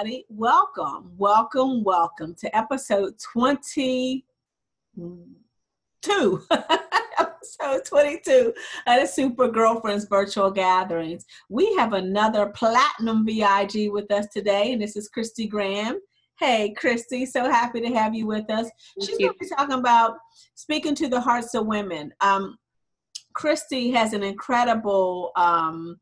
everybody. Welcome, welcome, welcome to episode 22. episode 22 of the Super Girlfriends Virtual Gatherings. We have another platinum VIG with us today, and this is Christy Graham. Hey, Christy, so happy to have you with us. Thank She's going to be talking about speaking to the hearts of women. Um, Christy has an incredible um,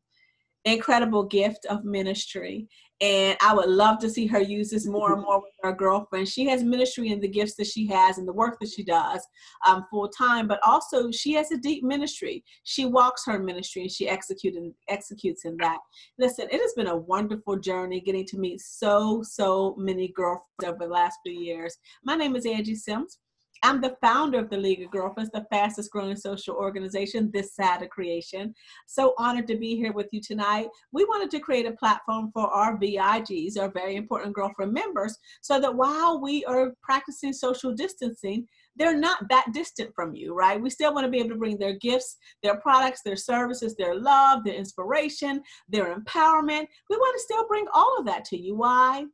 incredible gift of ministry. And I would love to see her use this more and more with her girlfriend. She has ministry and the gifts that she has and the work that she does um, full time, but also she has a deep ministry. She walks her ministry and she executes executes in that. Listen, it has been a wonderful journey getting to meet so so many girlfriends over the last few years. My name is Angie Sims. I'm the founder of the League of Girlfriends, the fastest growing social organization this side of creation. So honored to be here with you tonight. We wanted to create a platform for our VIGs, our very important girlfriend members, so that while we are practicing social distancing, they're not that distant from you, right? We still want to be able to bring their gifts, their products, their services, their love, their inspiration, their empowerment. We want to still bring all of that to you. Why?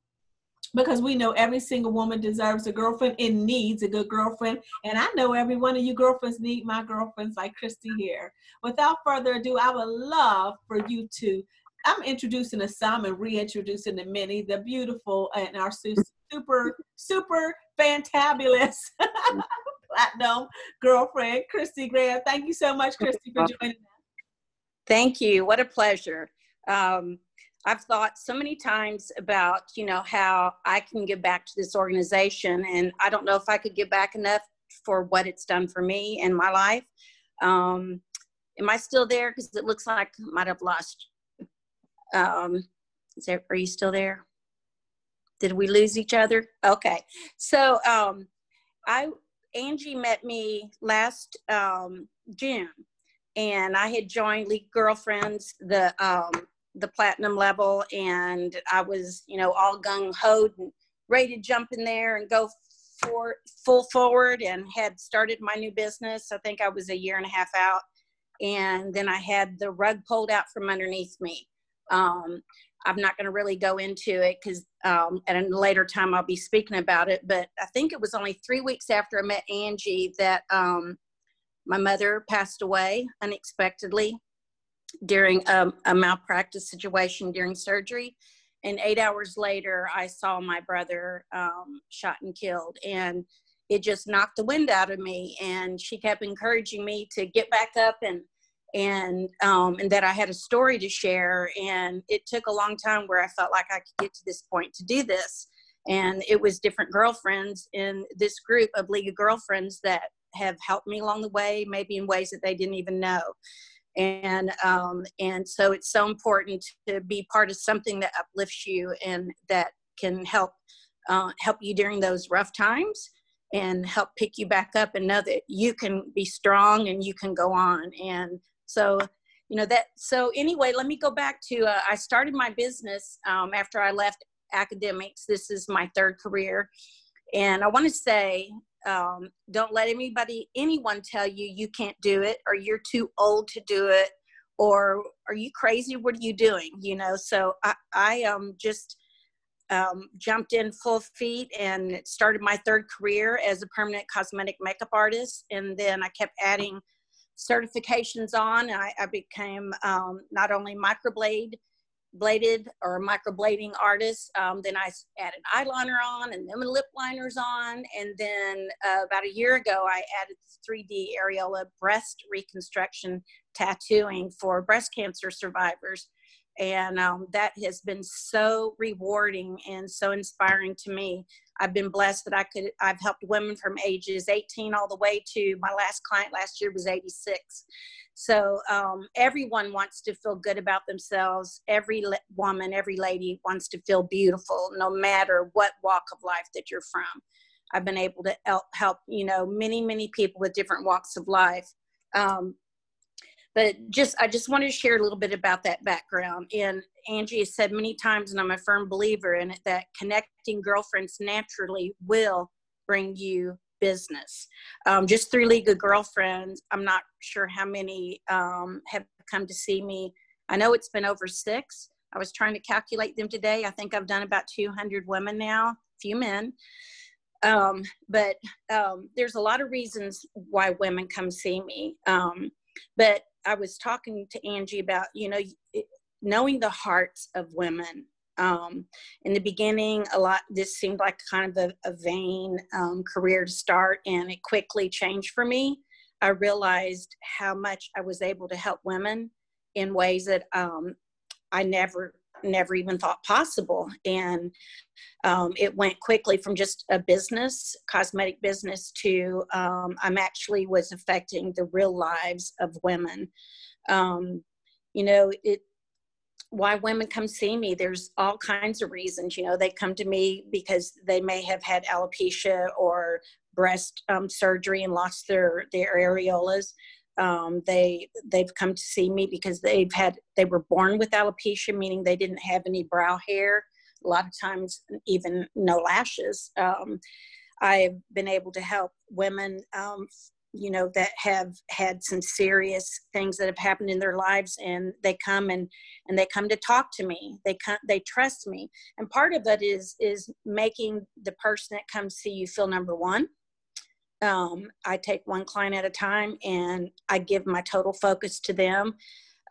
Because we know every single woman deserves a girlfriend and needs a good girlfriend. And I know every one of you girlfriends need my girlfriends like Christy here. Without further ado, I would love for you to. I'm introducing the some and reintroducing the many, the beautiful and our super, super fantabulous platinum girlfriend, Christy Graham. Thank you so much, Christy, for joining us. Thank you. What a pleasure. Um, I've thought so many times about, you know, how I can give back to this organization. And I don't know if I could give back enough for what it's done for me and my life. Um, am I still there? Because it looks like I might have lost. Um, is there, are you still there? Did we lose each other? Okay. So um, I, Angie met me last um, June and I had joined League Girlfriends, the um, the platinum level and I was, you know, all gung ho and ready to jump in there and go for full forward and had started my new business. I think I was a year and a half out. And then I had the rug pulled out from underneath me. Um, I'm not going to really go into it because um, at a later time I'll be speaking about it. But I think it was only three weeks after I met Angie that um, my mother passed away unexpectedly during a, a malpractice situation during surgery. And eight hours later, I saw my brother um, shot and killed. And it just knocked the wind out of me. And she kept encouraging me to get back up and and um, and that I had a story to share. And it took a long time where I felt like I could get to this point to do this. And it was different girlfriends in this group of League of Girlfriends that have helped me along the way, maybe in ways that they didn't even know and um, and so it's so important to be part of something that uplifts you and that can help uh, help you during those rough times and help pick you back up and know that you can be strong and you can go on. And so you know that so anyway let me go back to uh, i started my business um, after i left academics. This is my third career. And i want to say um, don't let anybody, anyone tell you you can't do it or you're too old to do it or are you crazy? What are you doing? You know, so I, I um, just um, jumped in full feet and started my third career as a permanent cosmetic makeup artist. And then I kept adding certifications on. I, I became um, not only microblade bladed or microblading artist. Um, then I added eyeliner on and then lip liners on. And then uh, about a year ago, I added 3D areola breast reconstruction tattooing for breast cancer survivors. And um, that has been so rewarding and so inspiring to me. I've been blessed that I could, I've helped women from ages 18 all the way to my last client last year was 86. So um, everyone wants to feel good about themselves. Every le- woman, every lady wants to feel beautiful, no matter what walk of life that you're from. I've been able to help, help you know, many, many people with different walks of life. Um, but just, I just wanted to share a little bit about that background. And Angie has said many times, and I'm a firm believer in it, that connecting girlfriends naturally will bring you business. Um, just through League of Girlfriends, I'm not sure how many um, have come to see me. I know it's been over six. I was trying to calculate them today. I think I've done about 200 women now, a few men. Um, but um, there's a lot of reasons why women come see me. Um, but I was talking to Angie about, you know, knowing the hearts of women. Um, in the beginning, a lot, this seemed like kind of a, a vain um, career to start, and it quickly changed for me. I realized how much I was able to help women in ways that um, I never never even thought possible. And um, it went quickly from just a business, cosmetic business, to um, I'm actually was affecting the real lives of women. Um, you know, it why women come see me there's all kinds of reasons you know they come to me because they may have had alopecia or breast um, surgery and lost their their areolas um, they they've come to see me because they've had they were born with alopecia, meaning they didn't have any brow hair. A lot of times, even no lashes. Um, I've been able to help women, um, you know, that have had some serious things that have happened in their lives, and they come and and they come to talk to me. They come, they trust me, and part of it is is making the person that comes see you feel number one um, I take one client at a time and I give my total focus to them.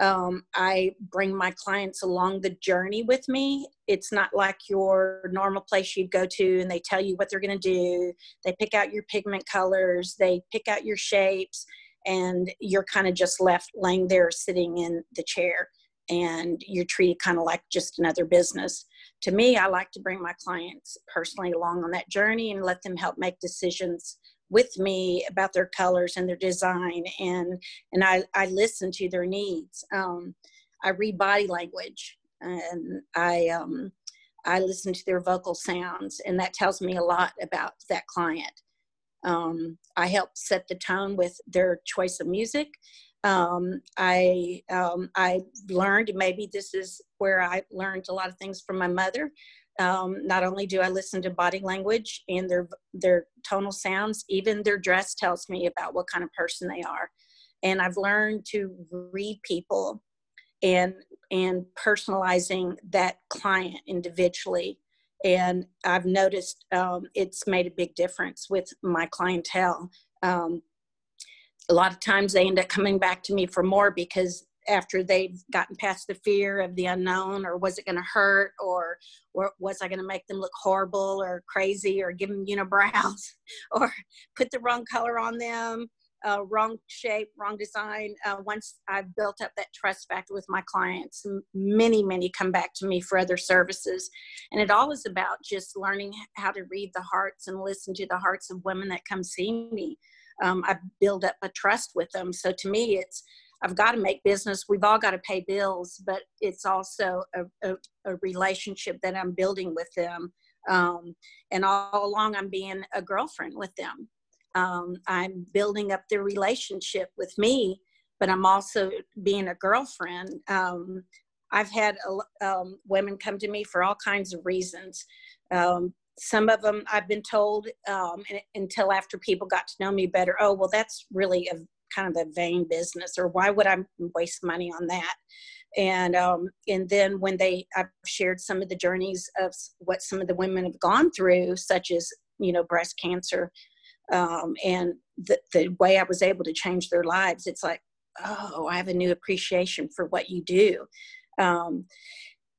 Um, I bring my clients along the journey with me. It's not like your normal place you'd go to and they tell you what they're going to do. They pick out your pigment colors, they pick out your shapes, and you're kind of just left laying there sitting in the chair and you're treated kind of like just another business. To me, I like to bring my clients personally along on that journey and let them help make decisions with me about their colors and their design and and I, I listen to their needs. Um, I read body language and I um, I listen to their vocal sounds and that tells me a lot about that client. Um, I help set the tone with their choice of music. Um, I um, I learned maybe this is where I learned a lot of things from my mother. Um, not only do I listen to body language and their their tonal sounds, even their dress tells me about what kind of person they are. And I've learned to read people and and personalizing that client individually. And I've noticed um, it's made a big difference with my clientele. Um, a lot of times they end up coming back to me for more because after they've gotten past the fear of the unknown or was it going to hurt or, or was i going to make them look horrible or crazy or give them unibrows or put the wrong color on them uh, wrong shape wrong design? Uh, once i've built up that trust factor with my clients many many come back to me for other services. And it all is about just learning how to read the hearts and listen to the hearts of women that come see me. Um, i build up a trust with them so to me it's I've got to make business. We've all got to pay bills, but it's also a, a, a relationship that I'm building with them. Um, and all along, I'm being a girlfriend with them. Um, I'm building up their relationship with me, but I'm also being a girlfriend. Um, I've had um, women come to me for all kinds of reasons. Um, some of them I've been told um, until after people got to know me better. Oh, well, that's really a kind of a vain business or why would i waste money on that? And um, and then when they i've shared some of the journeys of what some of the women have gone through such as you know breast cancer um, and the, the way i was able to change their lives it's like oh i have a new appreciation for what you do. Um,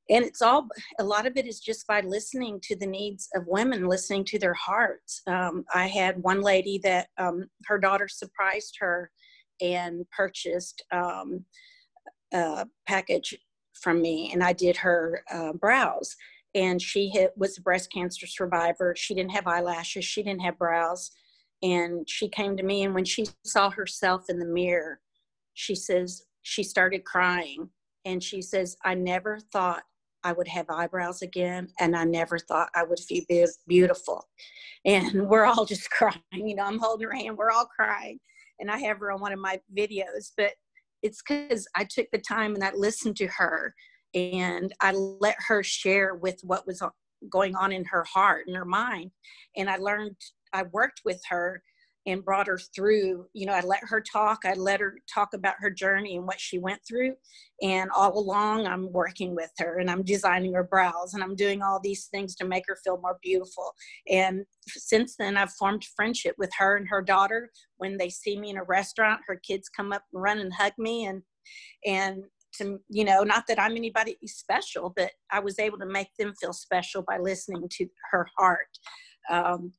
and it's all a lot of it is just by listening to the needs of women listening to their hearts. Um, i had one lady that um, her daughter surprised her and purchased um, a package from me and i did her uh, brows. And she hit, was a breast cancer survivor. She didn't have eyelashes. She didn't have brows. And she came to me and when she saw herself in the mirror she says she started crying. And she says i never thought I would have eyebrows again, and I never thought I would feel this beautiful. And we're all just crying. You know, I'm holding her hand, we're all crying and I have her on one of my videos, but it's because I took the time and I listened to her and I let her share with what was going on in her heart and her mind. And I learned, I worked with her and brought her through you know i let her talk i let her talk about her journey and what she went through. And all along i'm working with her and i'm designing her brows and i'm doing all these things to make her feel more beautiful. And since then i've formed friendship with her and her daughter. When they see me in a restaurant her kids come up and run and hug me. And and to you know not that i'm anybody special but i was able to make them feel special by listening to her heart. Um,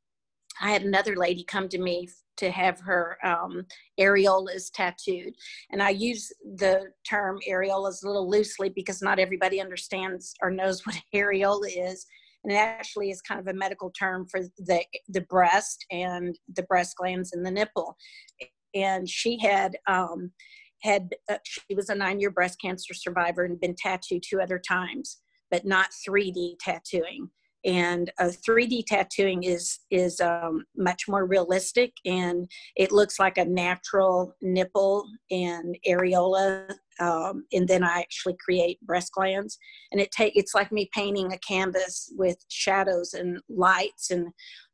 I had another lady come to me to have her um, areolas tattooed. And I use the term areolas a little loosely because not everybody understands or knows what areola is. And it actually is kind of a medical term for the, the breast and the breast glands and the nipple. And she had, um, had uh, she was a nine year breast cancer survivor and been tattooed two other times, but not 3D tattooing and a 3D tattooing is is um, much more realistic, and it looks like a natural nipple and areola, um, and then I actually create breast glands, and it take it's like me painting a canvas with shadows and lights. And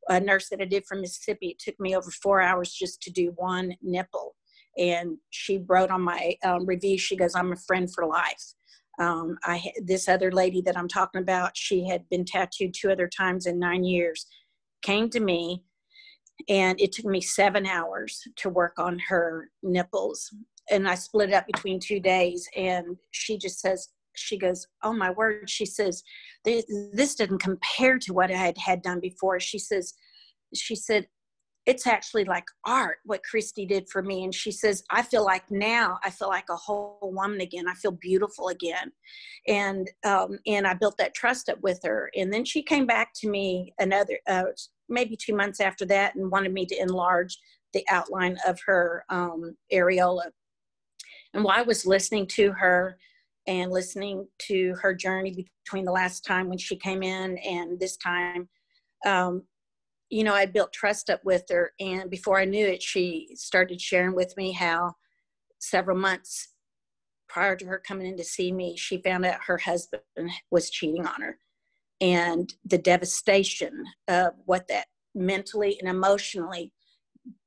a nurse that I did from Mississippi, it took me over four hours just to do one nipple, and she wrote on my um, review, she goes, "I'm a friend for life." Um, I this other lady that I'm talking about, she had been tattooed two other times in nine years, came to me, and it took me seven hours to work on her nipples, and I split it up between two days. And she just says, she goes, "Oh my word!" She says, "This didn't compare to what I had had done before." She says, "She said it's actually like art what christy did for me. And she says i feel like now i feel like a whole woman again. I feel beautiful again. And um, and i built that trust up with her. And then she came back to me another uh, maybe two months after that and wanted me to enlarge the outline of her um, areola. And while i was listening to her and listening to her journey between the last time when she came in and this time um, you know, I built trust up with her. And before I knew it, she started sharing with me how several months prior to her coming in to see me, she found out her husband was cheating on her. And the devastation of what that mentally and emotionally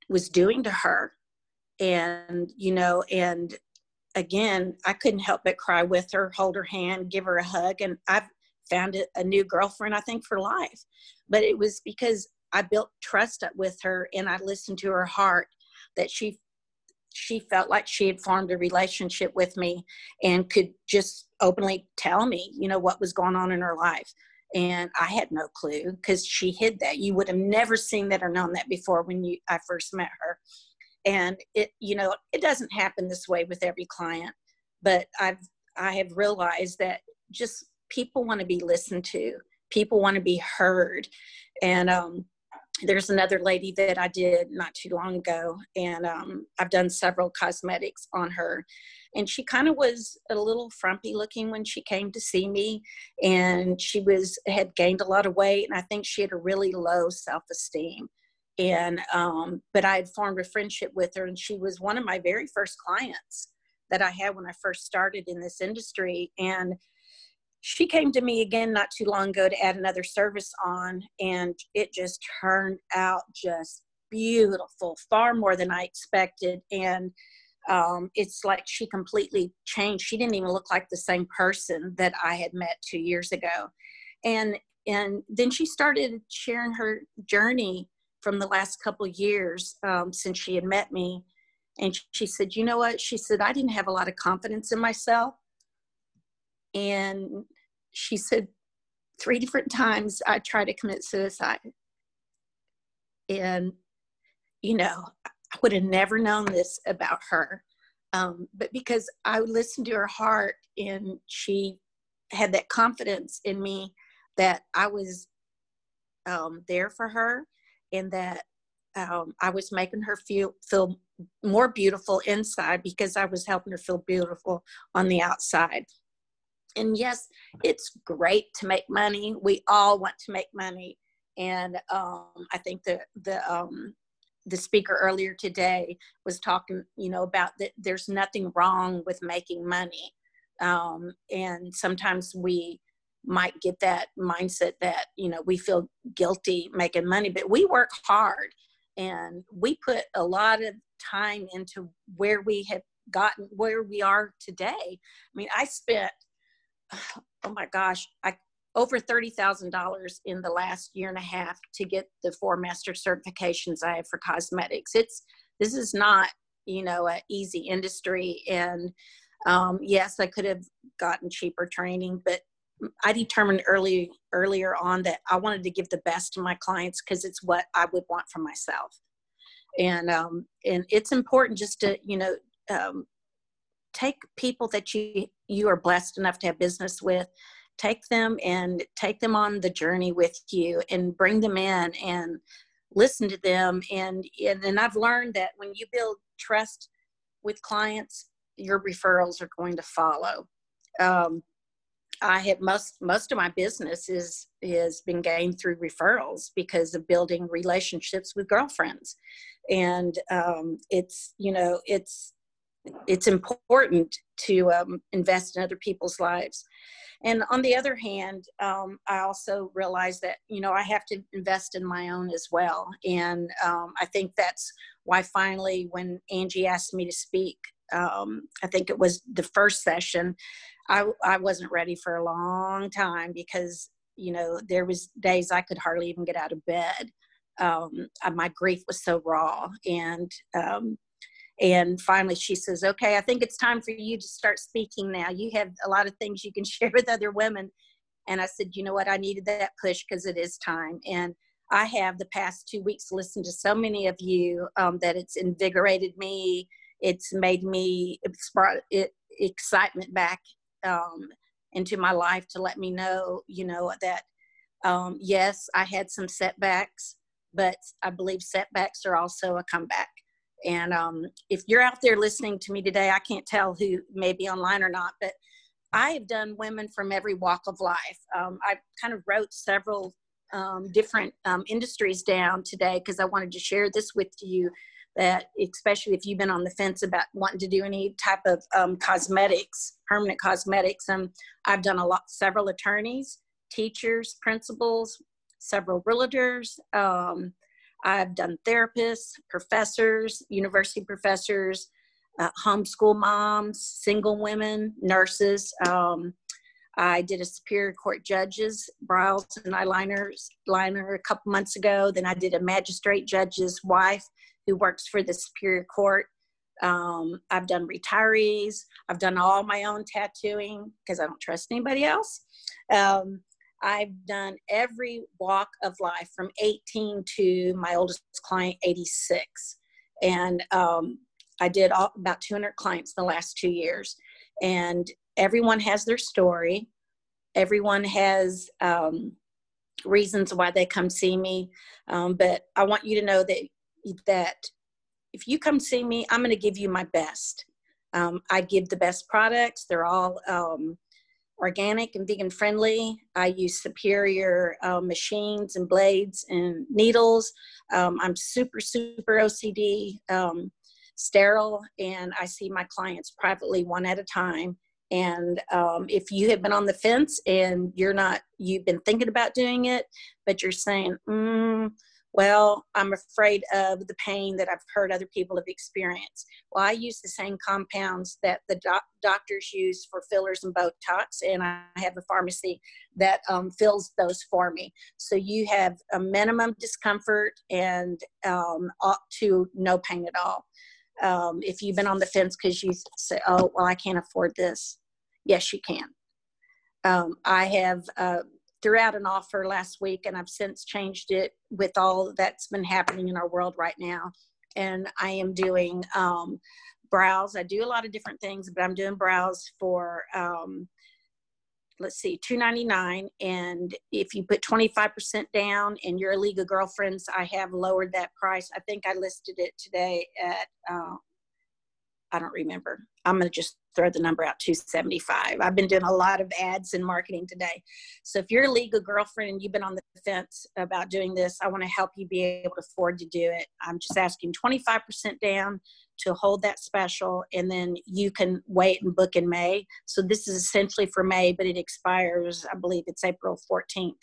was doing to her. And, you know, and again, I couldn't help but cry with her, hold her hand, give her a hug. And I've found a new girlfriend, I think, for life. But it was because I built trust up with her and I listened to her heart that she she felt like she had formed a relationship with me and could just openly tell me, you know, what was going on in her life. And I had no clue because she hid that. You would have never seen that or known that before when you I first met her. And it, you know, it doesn't happen this way with every client, but I've I have realized that just people want to be listened to. People want to be heard. And um there's another lady that I did not too long ago, and um, I've done several cosmetics on her. And she kind of was a little frumpy looking when she came to see me, and she was had gained a lot of weight, and I think she had a really low self esteem. And um, but I had formed a friendship with her, and she was one of my very first clients that I had when I first started in this industry, and she came to me again not too long ago to add another service on and it just turned out just beautiful far more than i expected. And um, it's like she completely changed. She didn't even look like the same person that i had met two years ago. And and then she started sharing her journey from the last couple years um, since she had met me. And she said you know what? She said i didn't have a lot of confidence in myself. And she said three different times I tried to commit suicide. And, you know, I would have never known this about her. Um, but because I listened to her heart and she had that confidence in me that I was um, there for her and that um, I was making her feel feel more beautiful inside because I was helping her feel beautiful on the outside and yes, it's great to make money. We all want to make money. And um, I think the, the, um, the speaker earlier today was talking, you know, about that there's nothing wrong with making money. Um, and sometimes we might get that mindset that, you know, we feel guilty making money, but we work hard. and we put a lot of time into where we have gotten where we are today. I mean, I spent oh my gosh, I over $30,000 in the last year and a half to get the four master certifications I have for cosmetics. It's this is not, you know, an easy industry and um, yes, I could have gotten cheaper training, but I determined early earlier on that I wanted to give the best to my clients because it's what I would want for myself. And um, and it's important just to you know um, take people that you you are blessed enough to have business with, take them and take them on the journey with you and bring them in and listen to them and and, and I've learned that when you build trust with clients, your referrals are going to follow. Um, I have most most of my business is is been gained through referrals because of building relationships with girlfriends, and um, it's you know it's it's important to um, invest in other people's lives. And on the other hand, um, I also realize that you know I have to invest in my own as well, and um, I think that's why finally when Angie asked me to speak, um, I think it was the first session, I, I wasn't ready for a long time because, you know, there was days I could hardly even get out of bed. Um, my grief was so raw. And, um, and finally she says, okay, I think it's time for you to start speaking now. You have a lot of things you can share with other women. And I said, you know what? I needed that push because it is time. And I have the past two weeks listened to so many of you um, that it's invigorated me. It's made me, it's brought it, excitement back um, into my life to let me know, you know, that um, yes, I had some setbacks, but I believe setbacks are also a comeback. And um, if you're out there listening to me today, I can't tell who may be online or not, but I have done women from every walk of life. Um, I kind of wrote several um, different um, industries down today because I wanted to share this with you that especially if you've been on the fence about wanting to do any type of um, cosmetics permanent cosmetics um, i've done a lot several attorneys teachers principals several realtors i've done therapists professors university professors uh, homeschool moms single women nurses um, I did a Superior Court judge's brows and eyeliners liner a couple months ago. Then I did a magistrate judge's wife who works for the Superior Court. Um, I've done retirees. I've done all my own tattooing because I don't trust anybody else. Um, I've done every walk of life from 18 to my oldest client, 86. And um, I did all, about 200 clients in the last two years. And everyone has their story. Everyone has um, reasons why they come see me. Um, but I want you to know that that if you come see me, I'm going to give you my best. Um, I give the best products. They're all um, organic and vegan friendly. I use superior uh, machines and blades and needles. Um, I'm super, super OCD, um, sterile, and I see my clients privately one at a time. And um, if you have been on the fence and you're not, you've been thinking about doing it, but you're saying, mm, well, I'm afraid of the pain that I've heard other people have experienced. Well, I use the same compounds that the doc- doctors use for fillers and Botox, and I have a pharmacy that um, fills those for me. So you have a minimum discomfort and um, up to no pain at all. Um, if you've been on the fence because you say, oh, well, I can't afford this, yes, you can. Um, I have uh, threw out an offer last week and I've since changed it with all that's been happening in our world right now. And I am doing um, brows. I do a lot of different things, but I'm doing brows for um, let's see, two ninety nine. And if you put twenty five percent down and you're a League of Girlfriends, I have lowered that price. I think I listed it today at uh, I don't remember. I'm gonna just throw the number out 275 i've been doing a lot of ads and marketing today so if you're a League girlfriend and you've been on the fence about doing this i want to help you be able to afford to do it i'm just asking 25% down to hold that special and then you can wait and book in May. So this is essentially for May, but it expires, I believe it's April 14th.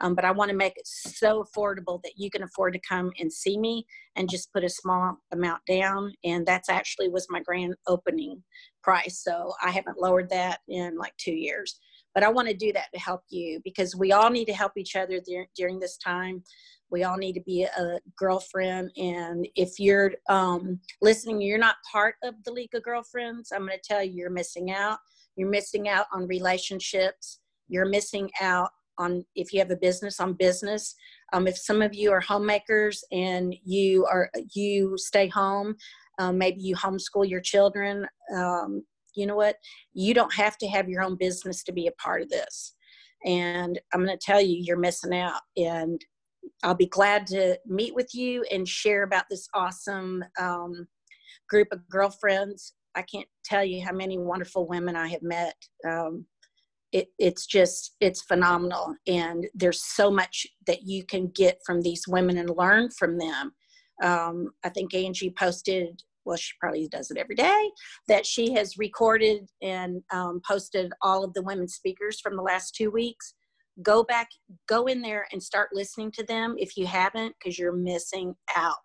Um, but I want to make it so affordable that you can afford to come and see me and just put a small amount down. And that's actually was my grand opening price. So I haven't lowered that in like two years. But I want to do that to help you because we all need to help each other during this time we all need to be a girlfriend and if you're um, listening you're not part of the league of girlfriends i'm going to tell you you're missing out you're missing out on relationships you're missing out on if you have a business on business um, if some of you are homemakers and you are you stay home um, maybe you homeschool your children um, you know what you don't have to have your own business to be a part of this and i'm going to tell you you're missing out and I'll be glad to meet with you and share about this awesome um, group of girlfriends. I can't tell you how many wonderful women I have met. Um, it, it's just it's phenomenal, and there's so much that you can get from these women and learn from them. Um, I think Angie posted. Well, she probably does it every day. That she has recorded and um, posted all of the women speakers from the last two weeks. Go back go in there and start listening to them if you haven't because you're missing out.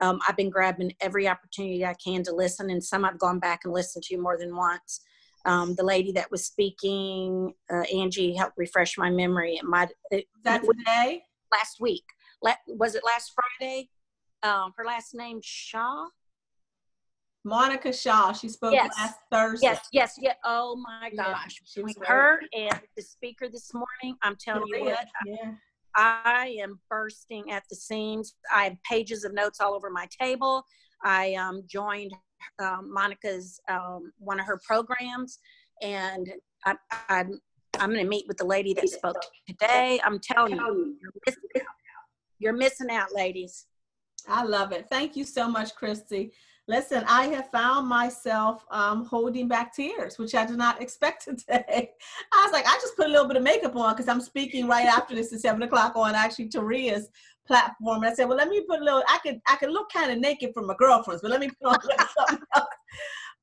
Um, i've been grabbing every opportunity i can to listen and some i've gone back and listened to more than once. Um, the lady that was speaking uh, angie helped refresh my memory. It might it, that today? last week. Was it last friday? Um, her last name shaw Monica Shaw. She spoke yes. last Thursday. Yes, yes, yeah. Oh my gosh. Yeah, her and the speaker this morning, I'm telling you what. Yeah. I am bursting at the seams. I have pages of notes all over my table. I um, joined um, Monica's um, one of her programs, and I, I'm I'm going to meet with the lady that spoke today. I'm telling you, you're missing out. You're missing out, ladies. I love it. Thank you so much, Christy. Listen, I have found myself um, holding back tears, which I did not expect today. I was like, I just put a little bit of makeup on because I'm speaking right after this at seven o'clock on actually Taria's platform. And I said, well, let me put a little. I could I could look kind of naked from my girlfriends, but let me put on something else.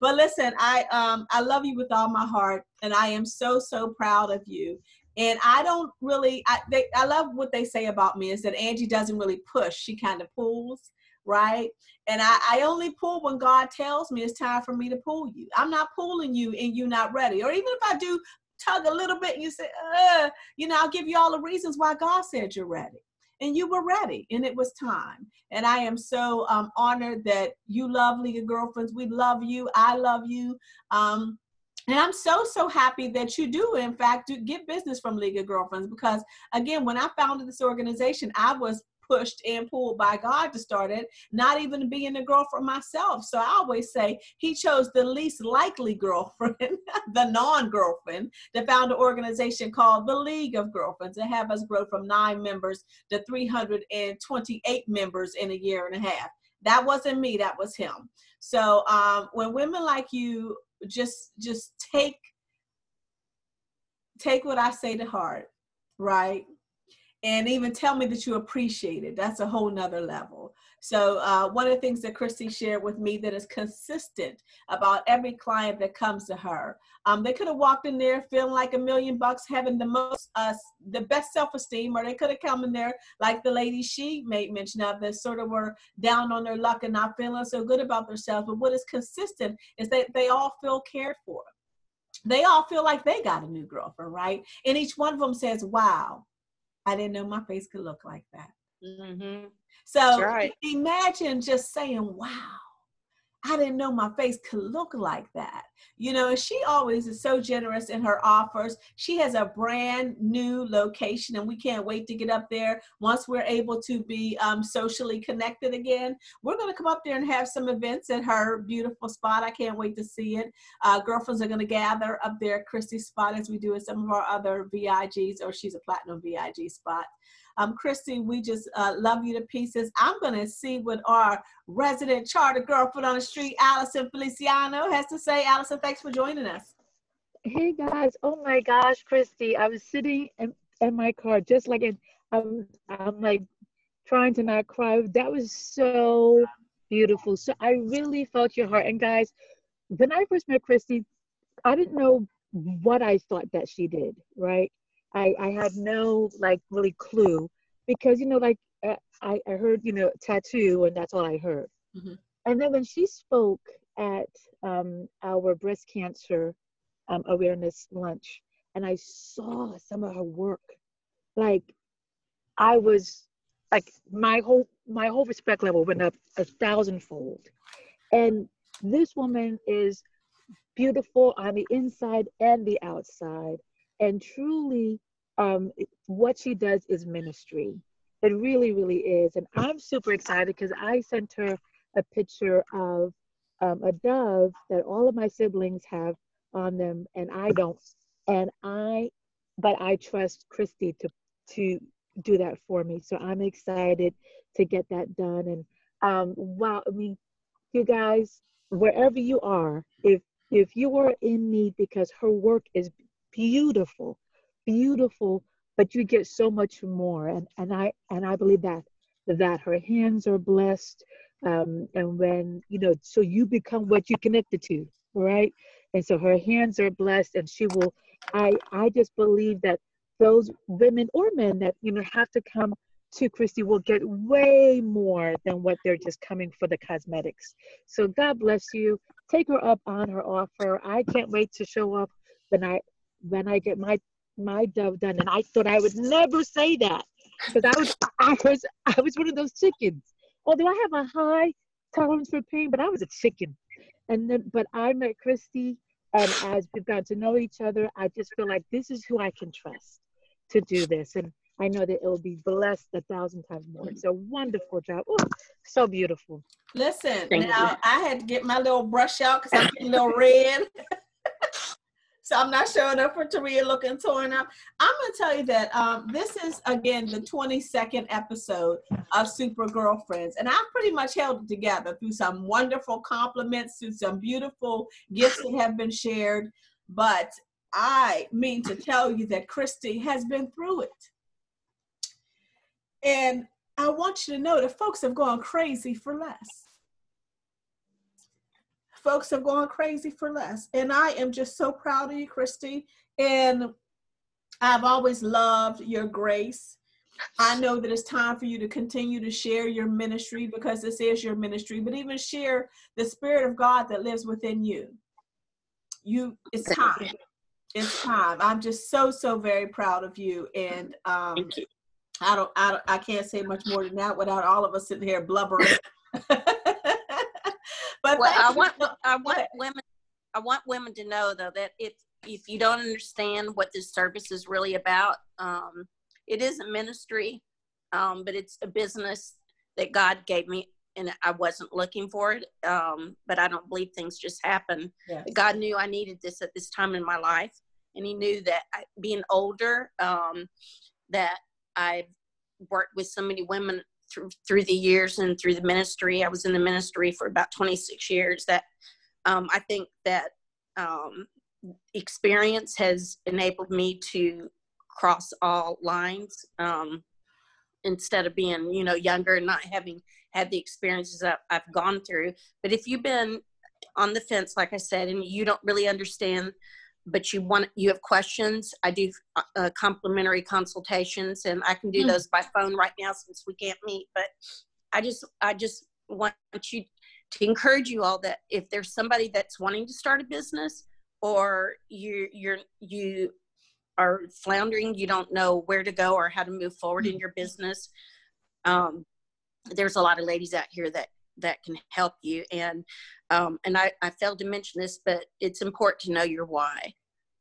But listen, I um I love you with all my heart, and I am so so proud of you. And I don't really I they, I love what they say about me is that Angie doesn't really push; she kind of pulls right? And I, I only pull when God tells me it's time for me to pull you. I'm not pulling you and you're not ready. Or even if I do tug a little bit and you say, uh, you know, I'll give you all the reasons why God said you're ready. And you were ready, and it was time. And I am so um, honored that you love League of Girlfriends. We love you. I love you. Um, and I'm so, so happy that you do, in fact, do get business from League of Girlfriends because, again, when I founded this organization, I was pushed and pulled by God to start it, not even being a girlfriend myself. So I always say he chose the least likely girlfriend, the non girlfriend, to found an organization called the League of Girlfriends and have us grow from nine members to 328 members in a year and a half. That wasn't me, that was him. So um, when women like you just just take take what I say to heart, right? And even tell me that you appreciate it. That's a whole nother level. So uh, one of the things that Christy shared with me that is consistent about every client that comes to her, um, they could have walked in there feeling like a million bucks, having the most, uh, the best self-esteem, or they could have come in there like the lady she made mention of that sort of were down on their luck and not feeling so good about themselves. But what is consistent is that they all feel cared for. They all feel like they got a new girlfriend, right? And each one of them says, "Wow, I didn't know my face could look like that. Mm-hmm. So right. imagine just saying, wow, I didn't know my face could look like that. You know, she always is so generous in her offers. She has a brand new location, and we can't wait to get up there once we're able to be um, socially connected again. We're going to come up there and have some events at her beautiful spot. I can't wait to see it. Uh, girlfriends are going to gather up there at spot as we do at some of our other VIGs, or she's a platinum VIG spot. Um, Christy, we just uh, love you to pieces. I'm going to see what our resident charter girlfriend on the street, Allison Feliciano, has to say. Allison, thanks for joining us. Hey guys, oh my gosh, Christy, I was sitting in, in my car just like it, I'm, I'm like trying to not cry. That was so beautiful. So I really felt your heart. And guys, when I first met Christy, I didn't know what I thought that she did, right? I, I had no like really clue because, you know, like uh, I, I heard, you know, tattoo and that's all I heard. Mm-hmm. And then when she spoke at um, our breast cancer um, awareness lunch and I saw some of her work, like I was like my whole my whole respect level went up a thousandfold. And this woman is beautiful on the inside and the outside. And truly, um, what she does is ministry. It really, really is. And I'm super excited because I sent her a picture of um, a dove that all of my siblings have on them, and I don't. And I, but I trust Christy to to do that for me. So I'm excited to get that done. And um, wow, I mean, you guys, wherever you are, if if you are in need because her work is beautiful, beautiful, but you get so much more. And and I and I believe that that her hands are blessed. Um, and when you know, so you become what you connected to, right? And so her hands are blessed, and she will. I I just believe that those women or men that you know have to come to Christy will get way more than what they're just coming for the cosmetics. So God bless you. Take her up on her offer. I can't wait to show up when I when I get my my dove done. And I thought I would never say that because I was I was I was one of those chickens. Although I have a high tolerance for pain, but I was a chicken. And then but I met Christy and as we've gotten to know each other, I just feel like this is who I can trust to do this. And I know that it will be blessed a thousand times more. It's a wonderful job. Oh, so beautiful. Listen, Thank now you. I had to get my little brush out because I'm getting a little red. so I'm not showing up for Taria looking torn up. I'm gonna tell you that um, this is again the 22nd episode of Super Girlfriends, and I've pretty much held it together through some wonderful compliments, through some beautiful gifts that have been shared. But I mean to tell you that Christy has been through it. And I want you to know that folks have gone crazy for less. Folks have gone crazy for less. And I am just so proud of you, Christy. And I've always loved your grace. I know that it's time for you to continue to share your ministry because this is your ministry, but even share the Spirit of God that lives within you. You, it's time it's time. I'm just so so very proud of you, and um, you. I don't, I don't, I can't say much more than that without all of us sitting here blubbering. but well, I want, I want women, I want women to know though that if if you don't understand what this service is really about, um, it is a ministry, um, but it's a business that God gave me and I wasn't looking for it. Um, but I don't believe things just happen. Yes. God knew I needed this at this time in my life, and He knew that I, being older, um, that I've worked with so many women through through the years and through the ministry. I was in the ministry for about 26 years. That um, I think that um, experience has enabled me to cross all lines um, instead of being you know younger and not having had the experiences that I've gone through. But if you've been on the fence, like I said, and you don't really understand, but you want you have questions, I do uh, uh complimentary consultations, and I can do mm-hmm. those by phone right now since we can't meet. But I just I just want you to encourage you all that if there's somebody that's wanting to start a business or you you're you are floundering, you don't know where to go or how to move forward in mm. your business. Um, there's a lot of ladies out here that that can help you. And um, and I, I failed to mention this but it's important to know your why.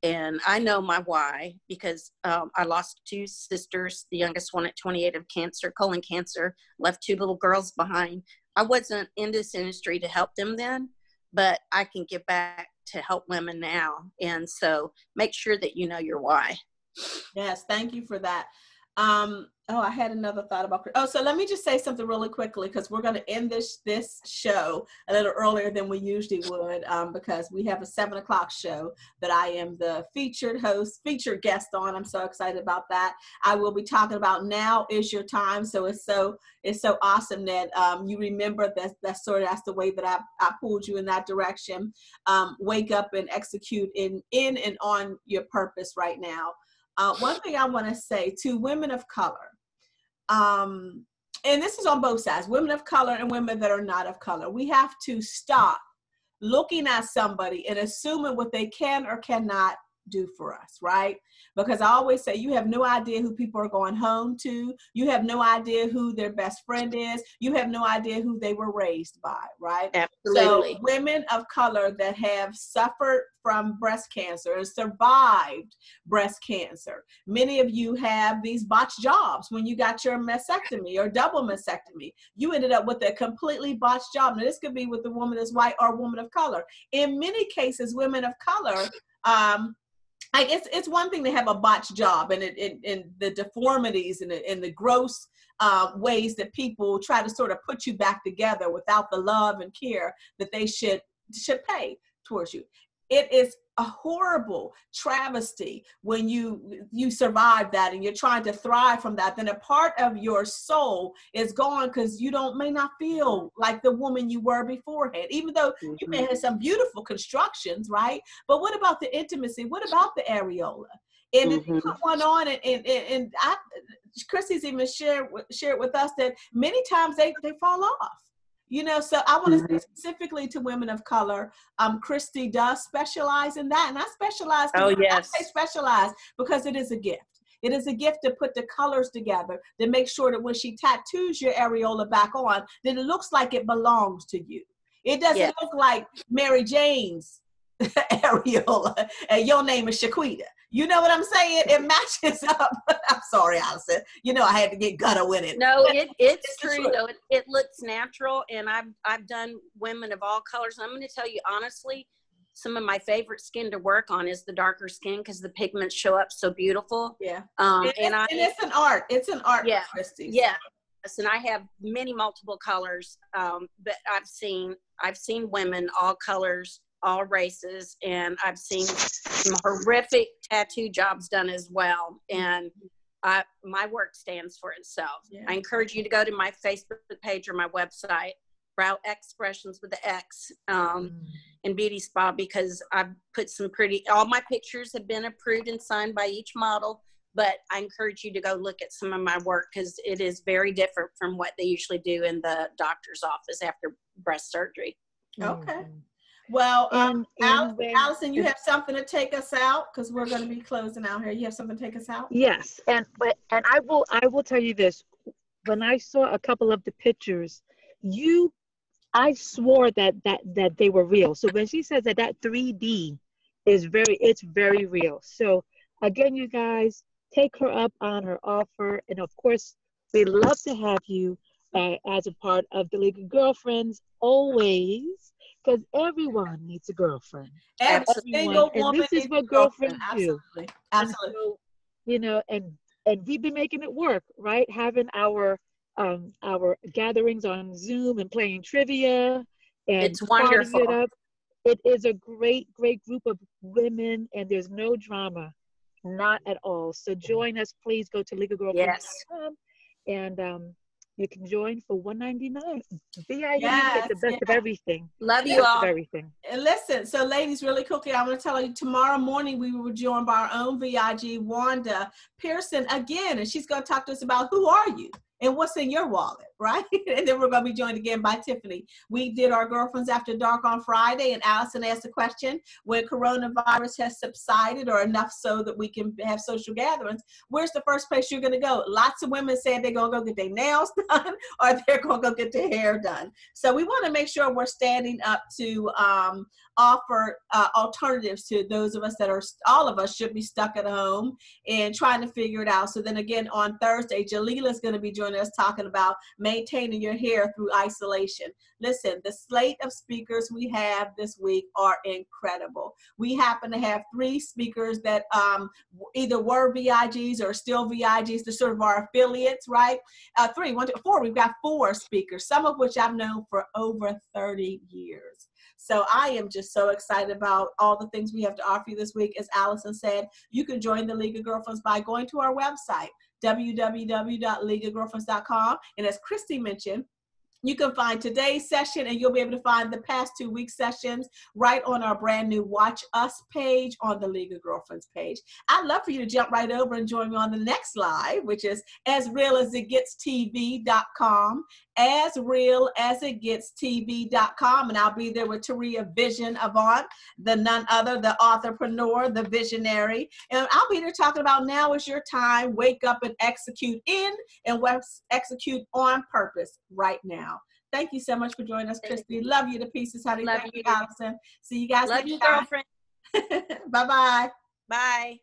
And i know my why because um, i lost two sisters the youngest one at 28 of cancer colon cancer left two little girls behind. I wasn't in this industry to help them then but i can give back to help women now. And so make sure that you know your why. Yes thank you for that. Um, Oh, I had another thought about. Oh, so let me just say something really quickly because we're going to end this this show a little earlier than we usually would um, because we have a seven o'clock show that I am the featured host, featured guest on. I'm so excited about that. I will be talking about now is your time. So it's so it's so awesome that um, you remember that that's sort of that's the way that I, I pulled you in that direction. Um, wake up and execute in in and on your purpose right now. Uh, one thing I want to say to women of color um, and this is on both sides women of color and women that are not of color. We have to stop looking at somebody and assuming what they can or cannot do for us right because I always say you have no idea who people are going home to. You have no idea who their best friend is. You have no idea who they were raised by, right? Absolutely. So women of color that have suffered from breast cancer and survived breast cancer. Many of you have these botched jobs when you got your mastectomy or double mastectomy. You ended up with a completely botched job. Now, this could be with a woman that's white or a woman of color. In many cases, women of color um, like it's it's one thing to have a botched job and it, it and the deformities and the, and the gross uh, ways that people try to sort of put you back together without the love and care that they should should pay towards you. It is a horrible travesty when you you survive that and you're trying to thrive from that then a part of your soul is gone because you don't may not feel like the woman you were beforehand even though mm-hmm. you may mm-hmm. have some beautiful constructions right but what about the intimacy what about the areola and mm-hmm. you put one on and, and, and I, Christy's even shared, shared with us that many times they, they fall off you know so i want to mm-hmm. say specifically to women of color um christy does specialize in that and i specialize oh yes i specialize because it is a gift it is a gift to put the colors together to make sure that when she tattoos your areola back on that it looks like it belongs to you it doesn't yes. look like mary jane's areola and your name is shaquita you know what I'm saying? It matches up. I'm sorry, Allison. You know I had to get gutter with it. No, it, it's, it's true though. It, it, looks natural, and I've I've done women of all colors. And I'm going to tell you honestly, some of my favorite skin to work on is the darker skin because the pigments show up so beautiful. Yeah. Um, and, and, I, and it's an art. It's an art. Yeah. Christy. Yeah. And I have many multiple colors, um, but I've seen I've seen women all colors all races, and I've seen some horrific tattoo jobs done as well. And I, my work stands for itself. Yeah. I encourage you to go to my Facebook page or my website, Brow Expressions with the X, um, mm. and Beauty Spa because I've put some pretty. All my pictures have been approved and signed by each model. But I encourage you to go look at some of my work because it is very different from what they usually do in the doctor's office after breast surgery. Okay. Mm. Well, um, Allison, Allison, you have something to take us out because we're going to be closing out here. You have something to take us out? Yes, and but and I will I will tell you this. When I saw a couple of the pictures, you, I swore that that that they were real. So when she says that that 3D is very, it's very real. So again, you guys take her up on her offer, and of course, we'd love to have you uh, as a part of the League of Girlfriends always because everyone needs a girlfriend. Every single woman. And this is what girlfriends do. Absolutely. Absolutely. So, you know, and and we've been making it work, right? Having our um our gatherings on Zoom and playing trivia and it's wonderful. It, up. it is a great, great group of women, and there's no drama, not at all. So join us, please. Go to leagueofgirlfriends.com yes. and um, you can join for 199 VIG yes, get the best yes. of everything. Love you all. everything. And listen, so ladies, really quickly, I'm going to tell you tomorrow morning we will be joined by our own VIG, Wanda Pearson, again, and she's going to talk to us about who are you and what's in your wallet, right? and then we're going to be joined again by Tiffany. We did our Girlfriends After Dark on Friday, and Allison asked a question when coronavirus has subsided or enough so that we can have social gatherings, where's the first place you're going to go? Lots of women said they're going to go get their nails done or they're going to go get their hair done. So we want to make sure we're standing up to um, offer uh, alternatives to those of us that are, all of us should be stuck at home and trying to figure it out. So then again, on Thursday, Jalila is going to be joining us talking about maintaining your hair through isolation. Listen, the slate of speakers we have this week are incredible. We happen to have three speakers that um, either were VIGs or still VIGs, the sort of our affiliates, right? Uh, three, one, two, four. We've got four speakers, some of which I've known for over 30 years. So I am just so excited about all the things we have to offer you this week. As Allison said, you can join the League of Girlfriends by going to our website, www.leagueofgirlfriends.com. And as Christy mentioned, you can find today's session and you'll be able to find the past two week sessions right on our brand new Watch Us page on the League of Girlfriends page. I'd love for you to jump right over and join me on the next live, which is as real as it gets TV.com as real as it gets tv.com and i'll be there with Taria Vision Avant, the none other the entrepreneur the visionary. And i'll be there talking about now is your time. Wake up and execute in and execute on purpose right now. Thank you so much for joining us christy. Love you to pieces honey. Love thank you allison. See you guys love you girlfriend. Bye bye bye